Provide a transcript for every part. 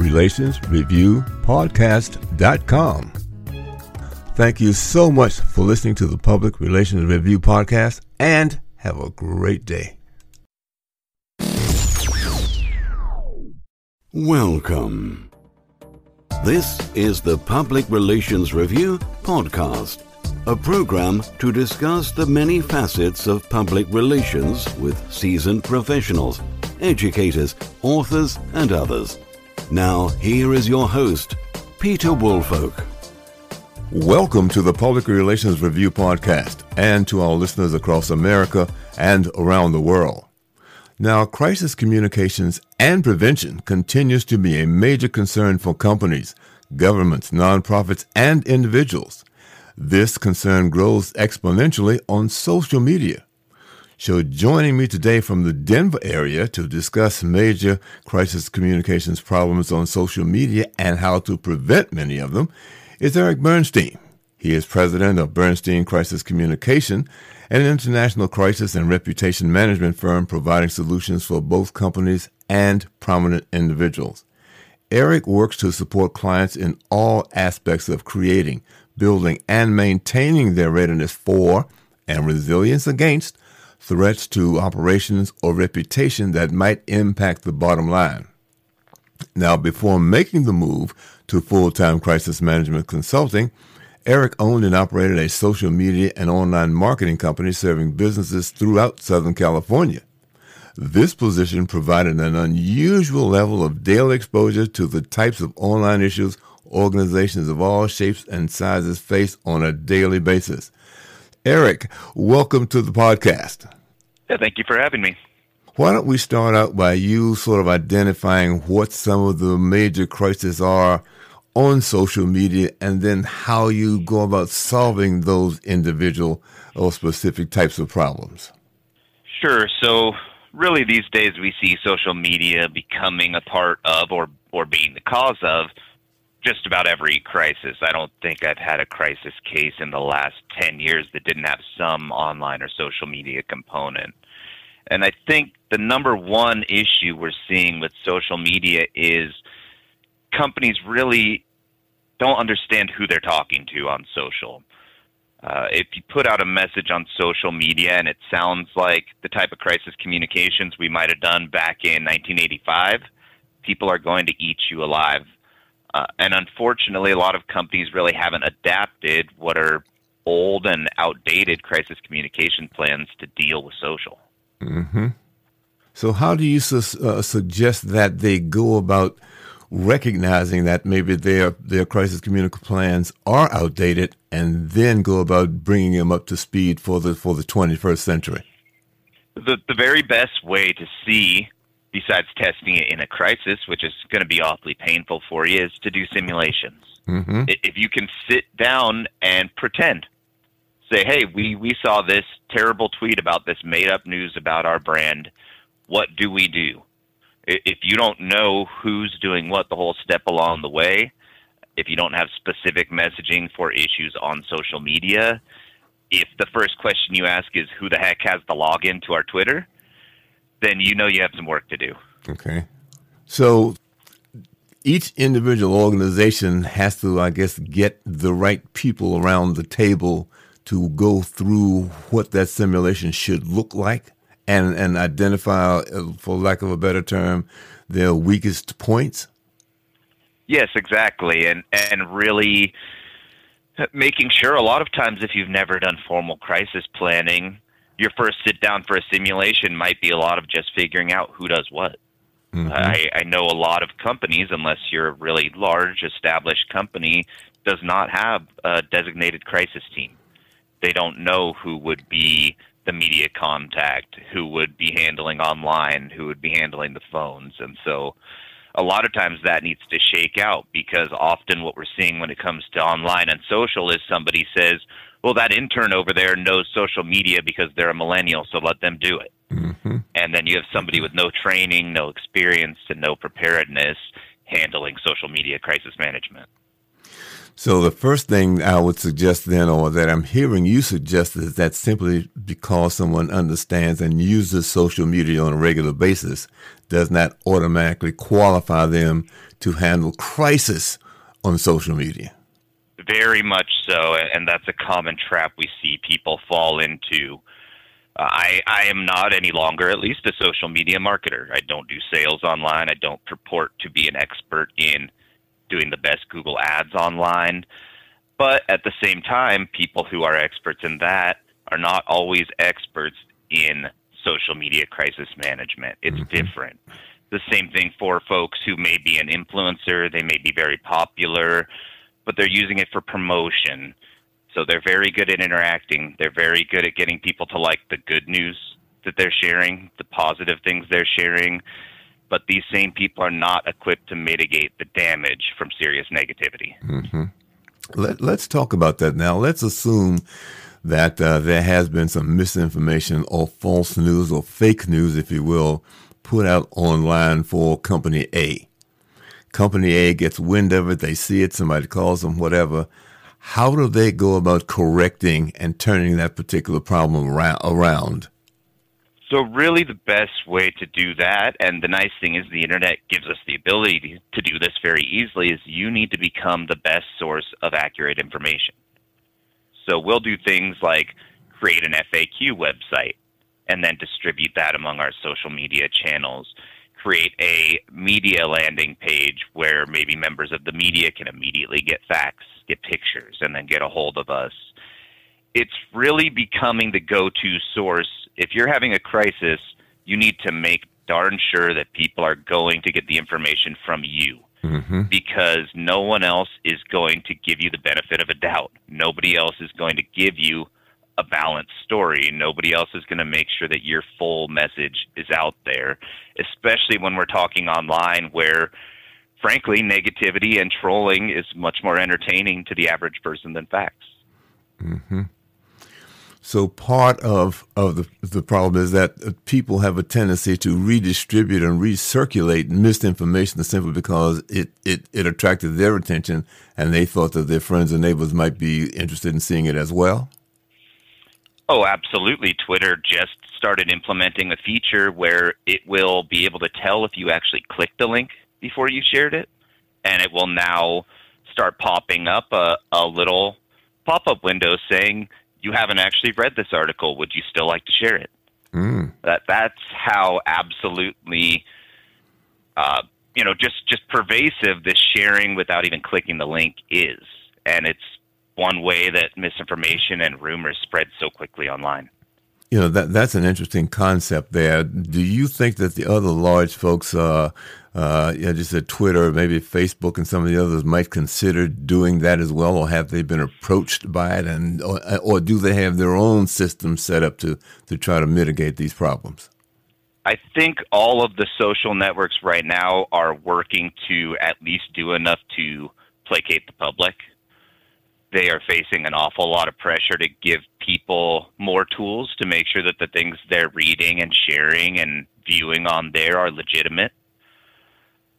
www.publicrelationsreviewpodcast.com. Thank you so much for listening to the Public Relations Review Podcast and have a great day. Welcome. This is the Public Relations Review Podcast, a program to discuss the many facets of public relations with seasoned professionals, educators, authors, and others. Now, here is your host, Peter Woolfolk. Welcome to the Public Relations Review Podcast and to our listeners across America and around the world. Now, crisis communications and prevention continues to be a major concern for companies, governments, nonprofits, and individuals. This concern grows exponentially on social media. So, joining me today from the Denver area to discuss major crisis communications problems on social media and how to prevent many of them is Eric Bernstein. He is president of Bernstein Crisis Communication an international crisis and reputation management firm providing solutions for both companies and prominent individuals. Eric works to support clients in all aspects of creating, building, and maintaining their readiness for and resilience against threats to operations or reputation that might impact the bottom line. Now, before making the move to full time crisis management consulting, Eric owned and operated a social media and online marketing company serving businesses throughout Southern California. This position provided an unusual level of daily exposure to the types of online issues organizations of all shapes and sizes face on a daily basis. Eric, welcome to the podcast. Yeah, thank you for having me. Why don't we start out by you sort of identifying what some of the major crises are on social media and then how you go about solving those individual or specific types of problems. Sure. So, really, these days we see social media becoming a part of or, or being the cause of just about every crisis. I don't think I've had a crisis case in the last 10 years that didn't have some online or social media component. And I think the number one issue we're seeing with social media is companies really don't understand who they're talking to on social. Uh, if you put out a message on social media and it sounds like the type of crisis communications we might have done back in 1985, people are going to eat you alive. Uh, and unfortunately, a lot of companies really haven't adapted what are old and outdated crisis communication plans to deal with social. Mm-hmm. So, how do you su- uh, suggest that they go about recognizing that maybe their their crisis communication plans are outdated, and then go about bringing them up to speed for the for the 21st century? The the very best way to see, besides testing it in a crisis, which is going to be awfully painful for you, is to do simulations. Mm-hmm. If you can sit down and pretend, say, "Hey, we we saw this terrible tweet about this made up news about our brand. What do we do?" if you don't know who's doing what the whole step along the way, if you don't have specific messaging for issues on social media, if the first question you ask is who the heck has the login to our Twitter, then you know you have some work to do. Okay. So each individual organization has to, I guess, get the right people around the table to go through what that simulation should look like and and identify, uh, for lack of a better term, their weakest points? Yes, exactly, and and really making sure a lot of times if you've never done formal crisis planning, your first sit down for a simulation might be a lot of just figuring out who does what. Mm-hmm. I, I know a lot of companies, unless you're a really large established company, does not have a designated crisis team. They don't know who would be the media contact, who would be handling online, who would be handling the phones. And so a lot of times that needs to shake out because often what we're seeing when it comes to online and social is somebody says, well, that intern over there knows social media because they're a millennial, so let them do it. Mm-hmm. And then you have somebody with no training, no experience, and no preparedness handling social media crisis management. So the first thing I would suggest then, or that I'm hearing you suggest, is that simply because someone understands and uses social media on a regular basis does not automatically qualify them to handle crisis on social media. Very much so, and that's a common trap we see people fall into. Uh, I, I am not any longer, at least, a social media marketer. I don't do sales online. I don't purport to be an expert in doing the best Google ads online. But at the same time, people who are experts in that are not always experts in social media crisis management. It's mm-hmm. different. The same thing for folks who may be an influencer, they may be very popular, but they're using it for promotion. So they're very good at interacting. They're very good at getting people to like the good news that they're sharing, the positive things they're sharing but these same people are not equipped to mitigate the damage from serious negativity. Mm-hmm. Let, us talk about that now. Let's assume that uh, there has been some misinformation or false news or fake news, if you will, put out online for Company A. Company A gets wind of it, they see it, somebody calls them, whatever. How do they go about correcting and turning that particular problem around? So, really, the best way to do that, and the nice thing is the internet gives us the ability to do this very easily, is you need to become the best source of accurate information. So, we'll do things like create an FAQ website and then distribute that among our social media channels. Create a media landing page where maybe members of the media can immediately get facts, get pictures, and then get a hold of us. It's really becoming the go to source if you're having a crisis, you need to make darn sure that people are going to get the information from you. Mm-hmm. Because no one else is going to give you the benefit of a doubt. Nobody else is going to give you a balanced story. Nobody else is going to make sure that your full message is out there, especially when we're talking online where, frankly, negativity and trolling is much more entertaining to the average person than facts. Mm-hmm. So part of, of the, the problem is that people have a tendency to redistribute and recirculate misinformation simply because it, it, it attracted their attention and they thought that their friends and neighbors might be interested in seeing it as well. Oh, absolutely. Twitter just started implementing a feature where it will be able to tell if you actually clicked the link before you shared it. And it will now start popping up a, a little pop up window saying, you haven't actually read this article. Would you still like to share it? Mm. That that's how absolutely, uh, you know, just just pervasive this sharing without even clicking the link is, and it's one way that misinformation and rumors spread so quickly online. You know that that's an interesting concept. There, do you think that the other large folks, uh, uh, you know, just at Twitter, maybe Facebook, and some of the others, might consider doing that as well, or have they been approached by it, and or, or do they have their own system set up to to try to mitigate these problems? I think all of the social networks right now are working to at least do enough to placate the public they are facing an awful lot of pressure to give people more tools to make sure that the things they're reading and sharing and viewing on there are legitimate.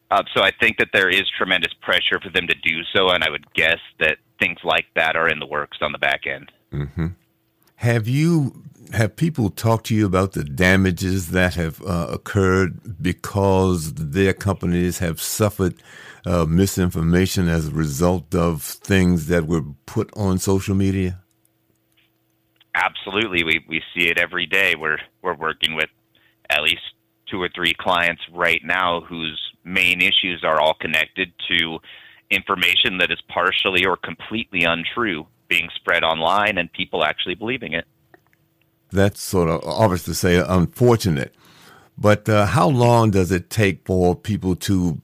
Uh, so I think that there is tremendous pressure for them to do so, and I would guess that things like that are in the works on the back end. Mm-hmm. Have you have people talked to you about the damages that have uh, occurred because their companies have suffered uh, misinformation as a result of things that were put on social media? Absolutely, we we see it every day. We're we're working with at least two or three clients right now whose main issues are all connected to information that is partially or completely untrue being spread online and people actually believing it. That's sort of obvious to say unfortunate. But uh, how long does it take for people to,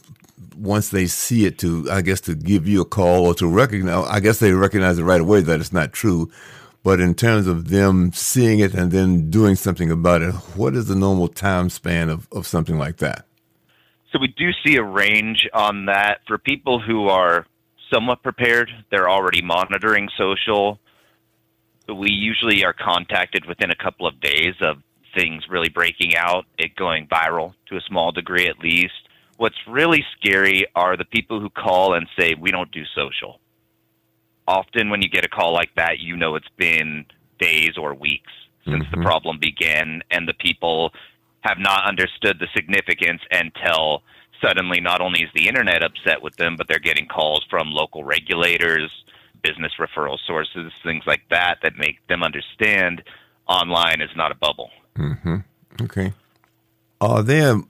once they see it, to I guess to give you a call or to recognize? I guess they recognize it right away that it's not true. But in terms of them seeing it and then doing something about it, what is the normal time span of, of something like that? So we do see a range on that for people who are somewhat prepared. They're already monitoring social. We usually are contacted within a couple of days of things really breaking out, it going viral to a small degree at least. What's really scary are the people who call and say, We don't do social. Often, when you get a call like that, you know it's been days or weeks since mm-hmm. the problem began, and the people have not understood the significance until suddenly not only is the internet upset with them, but they're getting calls from local regulators, business referral sources, things like that, that make them understand online is not a bubble. Mm-hmm. Okay. Are there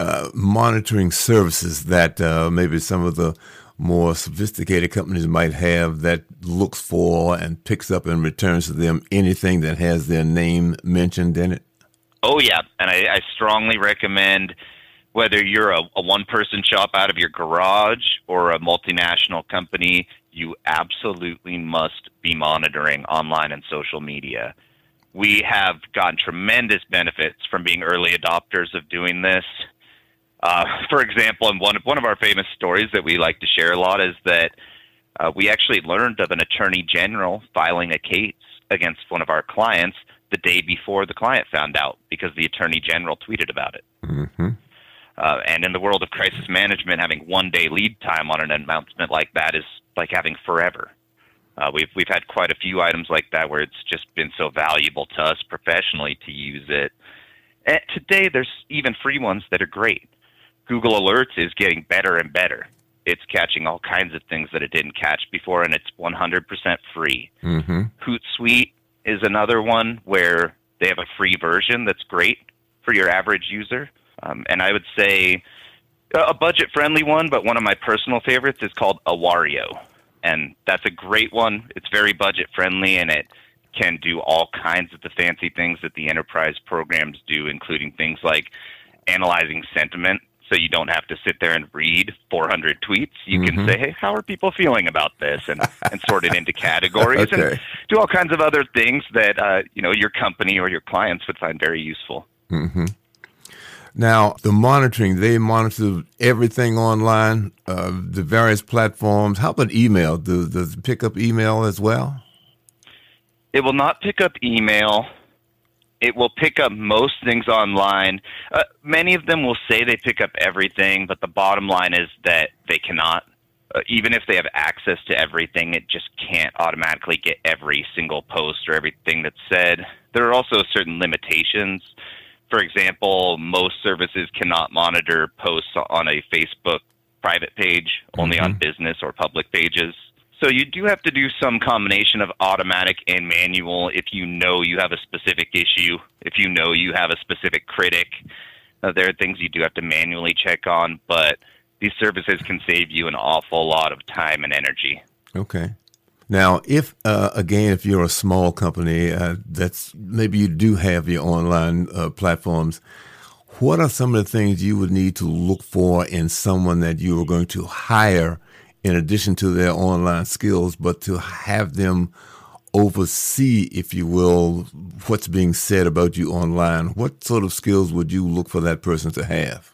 uh, monitoring services that uh, maybe some of the more sophisticated companies might have that looks for and picks up and returns to them anything that has their name mentioned in it? Oh, yeah. And I, I strongly recommend whether you're a, a one person shop out of your garage or a multinational company, you absolutely must be monitoring online and social media. We have gotten tremendous benefits from being early adopters of doing this. Uh, for example, and one of, one of our famous stories that we like to share a lot is that uh, we actually learned of an attorney general filing a case against one of our clients the day before the client found out because the attorney general tweeted about it. Mm-hmm. Uh, and in the world of crisis management, having one day lead time on an announcement like that is like having forever. Uh, we've we've had quite a few items like that where it's just been so valuable to us professionally to use it. And today, there's even free ones that are great. Google Alerts is getting better and better. It's catching all kinds of things that it didn't catch before, and it's 100% free. Mm-hmm. Hootsuite is another one where they have a free version that's great for your average user. Um, and I would say a budget friendly one, but one of my personal favorites is called Awario. And that's a great one. It's very budget friendly and it can do all kinds of the fancy things that the enterprise programs do, including things like analyzing sentiment. So you don't have to sit there and read 400 tweets. You mm-hmm. can say, "Hey, how are people feeling about this?" and and sort it into categories okay. and do all kinds of other things that uh, you know your company or your clients would find very useful. Mm-hmm. Now, the monitoring, they monitor everything online, uh, the various platforms. How about email? Does, does it pick up email as well? It will not pick up email. It will pick up most things online. Uh, many of them will say they pick up everything, but the bottom line is that they cannot. Uh, even if they have access to everything, it just can't automatically get every single post or everything that's said. There are also certain limitations for example, most services cannot monitor posts on a Facebook private page, only mm-hmm. on business or public pages. So you do have to do some combination of automatic and manual if you know you have a specific issue, if you know you have a specific critic. Uh, there are things you do have to manually check on, but these services can save you an awful lot of time and energy. Okay. Now, if uh, again, if you're a small company uh, that's maybe you do have your online uh, platforms, what are some of the things you would need to look for in someone that you are going to hire, in addition to their online skills, but to have them oversee, if you will, what's being said about you online? What sort of skills would you look for that person to have?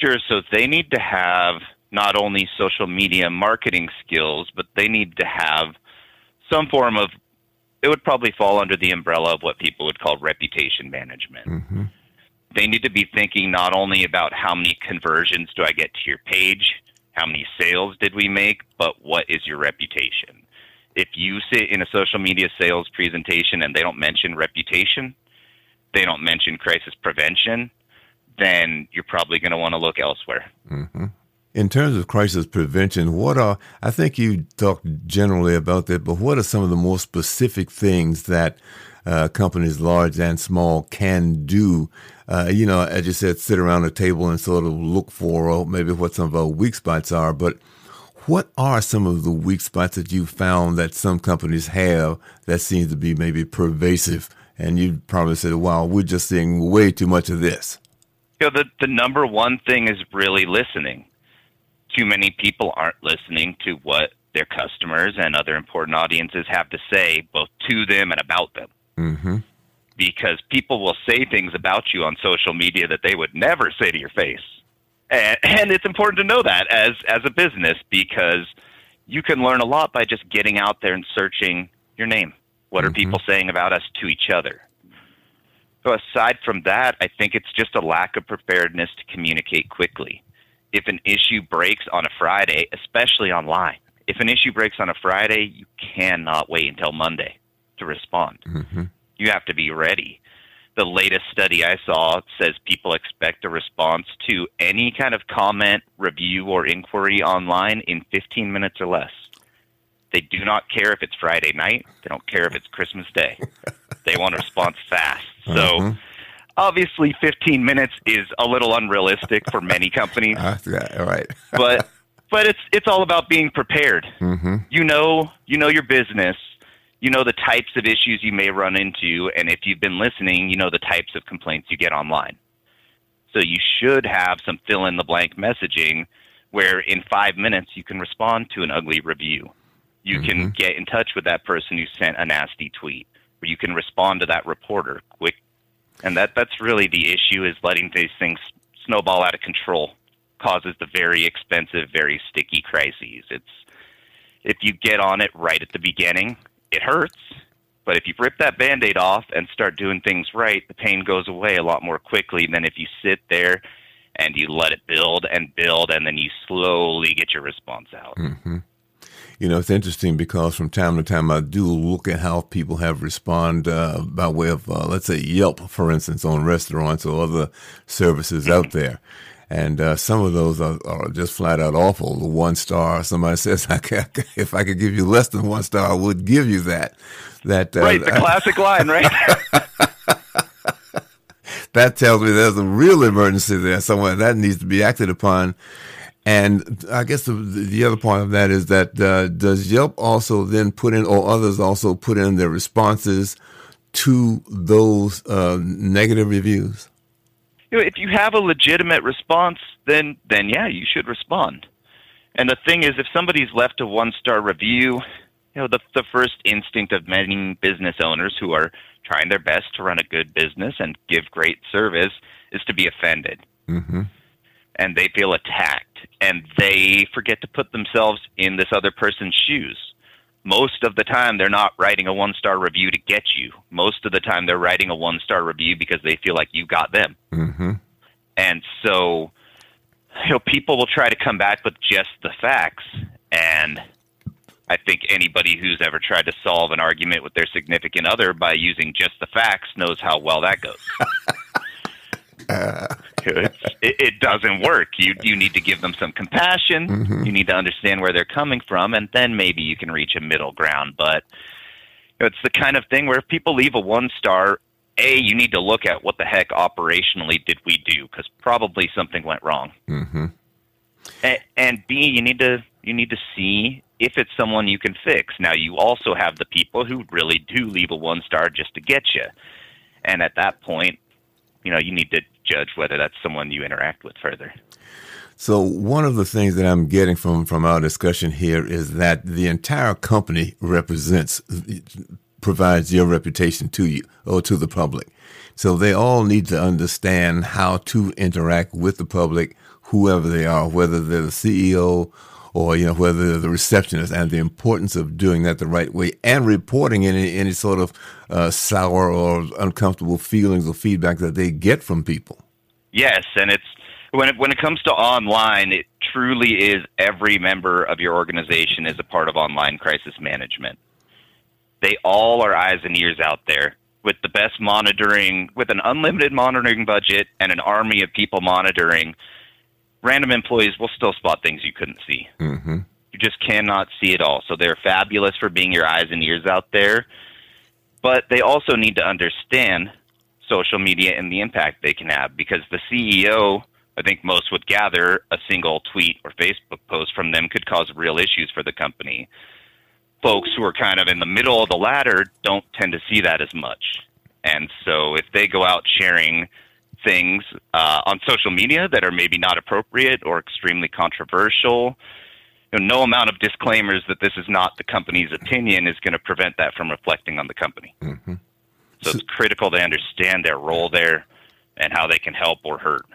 Sure. So they need to have not only social media marketing skills, but they need to have some form of it would probably fall under the umbrella of what people would call reputation management. Mm-hmm. They need to be thinking not only about how many conversions do I get to your page, how many sales did we make, but what is your reputation? If you sit in a social media sales presentation and they don't mention reputation, they don't mention crisis prevention, then you're probably going to want to look elsewhere. Mm-hmm. In terms of crisis prevention, what are, I think you talked generally about that, but what are some of the more specific things that uh, companies, large and small, can do? Uh, you know, as you said, sit around a table and sort of look for maybe what some of our weak spots are, but What are some of the weak spots that you found that some companies have that seems to be maybe pervasive? And you probably said, wow, we're just seeing way too much of this. You know, the, the number one thing is really listening. Too many people aren't listening to what their customers and other important audiences have to say, both to them and about them. Mm-hmm. Because people will say things about you on social media that they would never say to your face and, and it's important to know that as as a business because you can learn a lot by just getting out there and searching your name. What are mm-hmm. people saying about us to each other? So aside from that, I think it's just a lack of preparedness to communicate quickly. If an issue breaks on a Friday, especially online, if an issue breaks on a Friday, you cannot wait until Monday to respond. Mm-hmm. You have to be ready the latest study I saw says people expect a response to any kind of comment, review, or inquiry online in 15 minutes or less. They do not care if it's Friday night. They don't care if it's Christmas Day. they want a response fast. So, mm-hmm. Obviously, 15 minutes is a little unrealistic for many companies. Uh, yeah, right. but but it's it's all about being prepared. Mm-hmm. You know, you know your business you know the types of issues you may run into, and if you've been listening, you know the types of complaints you get online. So you should have some fill in the blank messaging where in five minutes you can respond to an ugly review. You mm-hmm. can get in touch with that person who sent a nasty tweet, or you can respond to that reporter quick. And that that's really the issue is letting these things snowball out of control causes the very expensive, very sticky crises. It's if you get on it right at the beginning, it hurts, but if you rip that band aid off and start doing things right, the pain goes away a lot more quickly than if you sit there and you let it build and build and then you slowly get your response out. Mm-hmm. You know, it's interesting because from time to time I do look at how people have responded uh, by way of, uh, let's say, Yelp, for instance, on restaurants or other services out there. And uh, some of those are, are, just flat out awful. The one star, somebody says, I if I could give you less than one star, I would give you that. That uh, right, the classic line, right? that tells me there's a real emergency there somewhere that needs to be acted upon. And I guess the, the other part of that is that uh, does Yelp also then put in, or others also put in their responses to those uh, negative reviews? you know, if you have a legitimate response, then then yeah, you should respond. And the thing is, if somebody's left a one star review, you know, the the first instinct of many business owners who are trying their best to run a good business and give great service is to be offended. Mm-hmm. And they feel attacked, and they forget to put themselves in this other person's shoes most of the time they're not writing a one star review to get you. Most of the time they're writing a one star review because they feel like you got them. Mm-hmm. And so, you know, people will try to come back with just the facts. And I think anybody who's ever tried to solve an argument with their significant other by using just the facts knows how well that goes. It, it, doesn't work. You you need to give them some compassion. Mm-hmm. You need to understand where they're coming from, and then maybe you can reach a middle ground. But it's the kind of thing where if people leave a one star, a you need to look at what the heck operationally did we do because probably something went wrong. Mm-hmm. And, and B you need to you need to see if it's someone you can fix. Now you also have the people who really do leave a one star just to get you. And at that point, you know, you need to judge whether that's someone you interact with further. So one of the things that I'm getting from from our discussion here is that the entire company represents provides your reputation to you or to the public. So they all need to understand how to interact with the public, whoever they are, whether they're the CEO or you know whether they're the receptionist and the importance of doing that the right way and reporting any any sort of uh, sour or uncomfortable feelings or feedback that they get from people. Yes, and it's when it, when it comes to online, it truly is every member of your organization is a part of online crisis management. They all are eyes and ears out there with the best monitoring, with an unlimited monitoring budget and an army of people monitoring random employees will still spot things you couldn't see. Mm-hmm. You just cannot see it all. So they're fabulous for being your eyes and ears out there, but they also need to understand social media and the impact they can have because the CEO I think most would gather a single tweet or Facebook post from them could cause real issues for the company. Folks who are kind of in the middle of the ladder don't tend to see that as much. And so if they go out sharing things uh, on social media that are maybe not appropriate or extremely controversial, you know, no amount of disclaimers that this is not the company's opinion is going to prevent that from reflecting on the company. Mm-hmm. So, so it's critical to understand their role there and how they can help or hurt.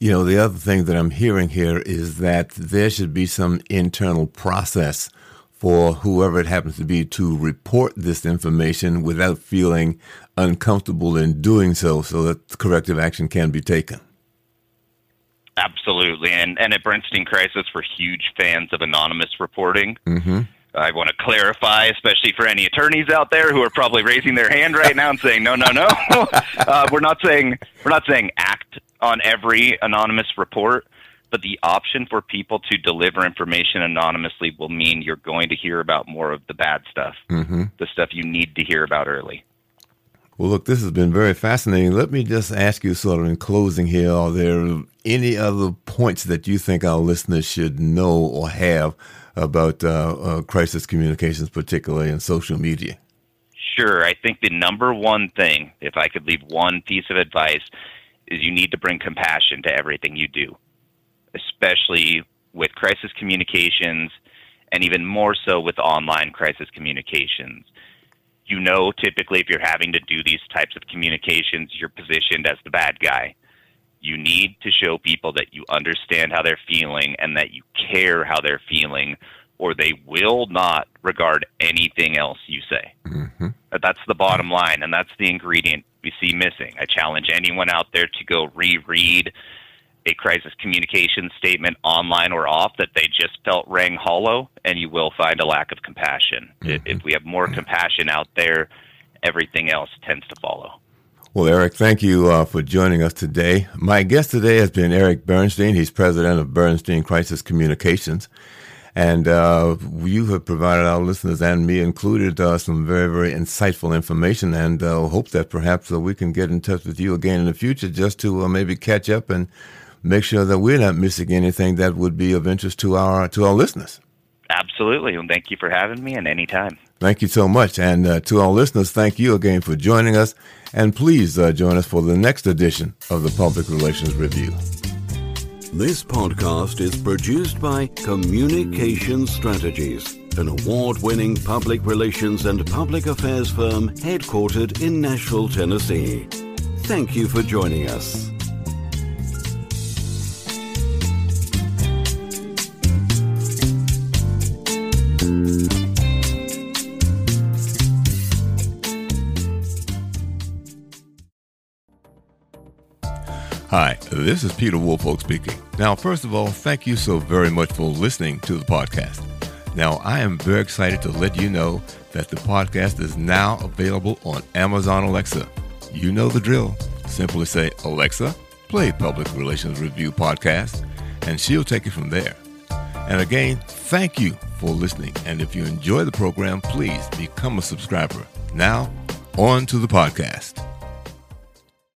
You know, the other thing that I'm hearing here is that there should be some internal process for whoever it happens to be to report this information without feeling uncomfortable in doing so so that corrective action can be taken. Absolutely. And, and at Bernstein Crisis, we're huge fans of anonymous reporting. Mm-hmm. I want to clarify, especially for any attorneys out there who are probably raising their hand right now and saying, "No, no, no." uh, we're not saying we're not saying act on every anonymous report, but the option for people to deliver information anonymously will mean you're going to hear about more of the bad stuff, mm-hmm. the stuff you need to hear about early. Well, look, this has been very fascinating. Let me just ask you, sort of in closing here, are there any other points that you think our listeners should know or have about uh, uh, crisis communications, particularly in social media? Sure. I think the number one thing, if I could leave one piece of advice, is you need to bring compassion to everything you do, especially with crisis communications and even more so with online crisis communications you know typically if you're having to do these types of communications, you're positioned as the bad guy. You need to show people that you understand how they're feeling and that you care how they're feeling, or they will not regard anything else you say. Mm-hmm. That's the bottom line, and that's the ingredient we see missing. I challenge anyone out there to go reread a crisis communication statement online or off that they just felt rang hollow, and you will find a lack of compassion. Mm-hmm. If we have more compassion out there, everything else tends to follow. Well, Eric, thank you uh, for joining us today. My guest today has been Eric Bernstein. He's president of Bernstein Crisis Communications. And uh, you have provided our listeners and me included uh, some very, very insightful information. And uh, hope that perhaps uh, we can get in touch with you again in the future just to uh, maybe catch up and make sure that we're not missing anything that would be of interest to our to our listeners. Absolutely, and thank you for having me. And anytime. Thank you so much, and uh, to our listeners, thank you again for joining us. And please uh, join us for the next edition of the Public Relations Review. This podcast is produced by Communication Strategies, an award-winning public relations and public affairs firm headquartered in Nashville, Tennessee. Thank you for joining us. Hi, this is Peter Woolfolk speaking. Now, first of all, thank you so very much for listening to the podcast. Now, I am very excited to let you know that the podcast is now available on Amazon Alexa. You know the drill. Simply say, Alexa, play Public Relations Review Podcast, and she'll take it from there. And again, thank you for listening. And if you enjoy the program, please become a subscriber. Now, on to the podcast.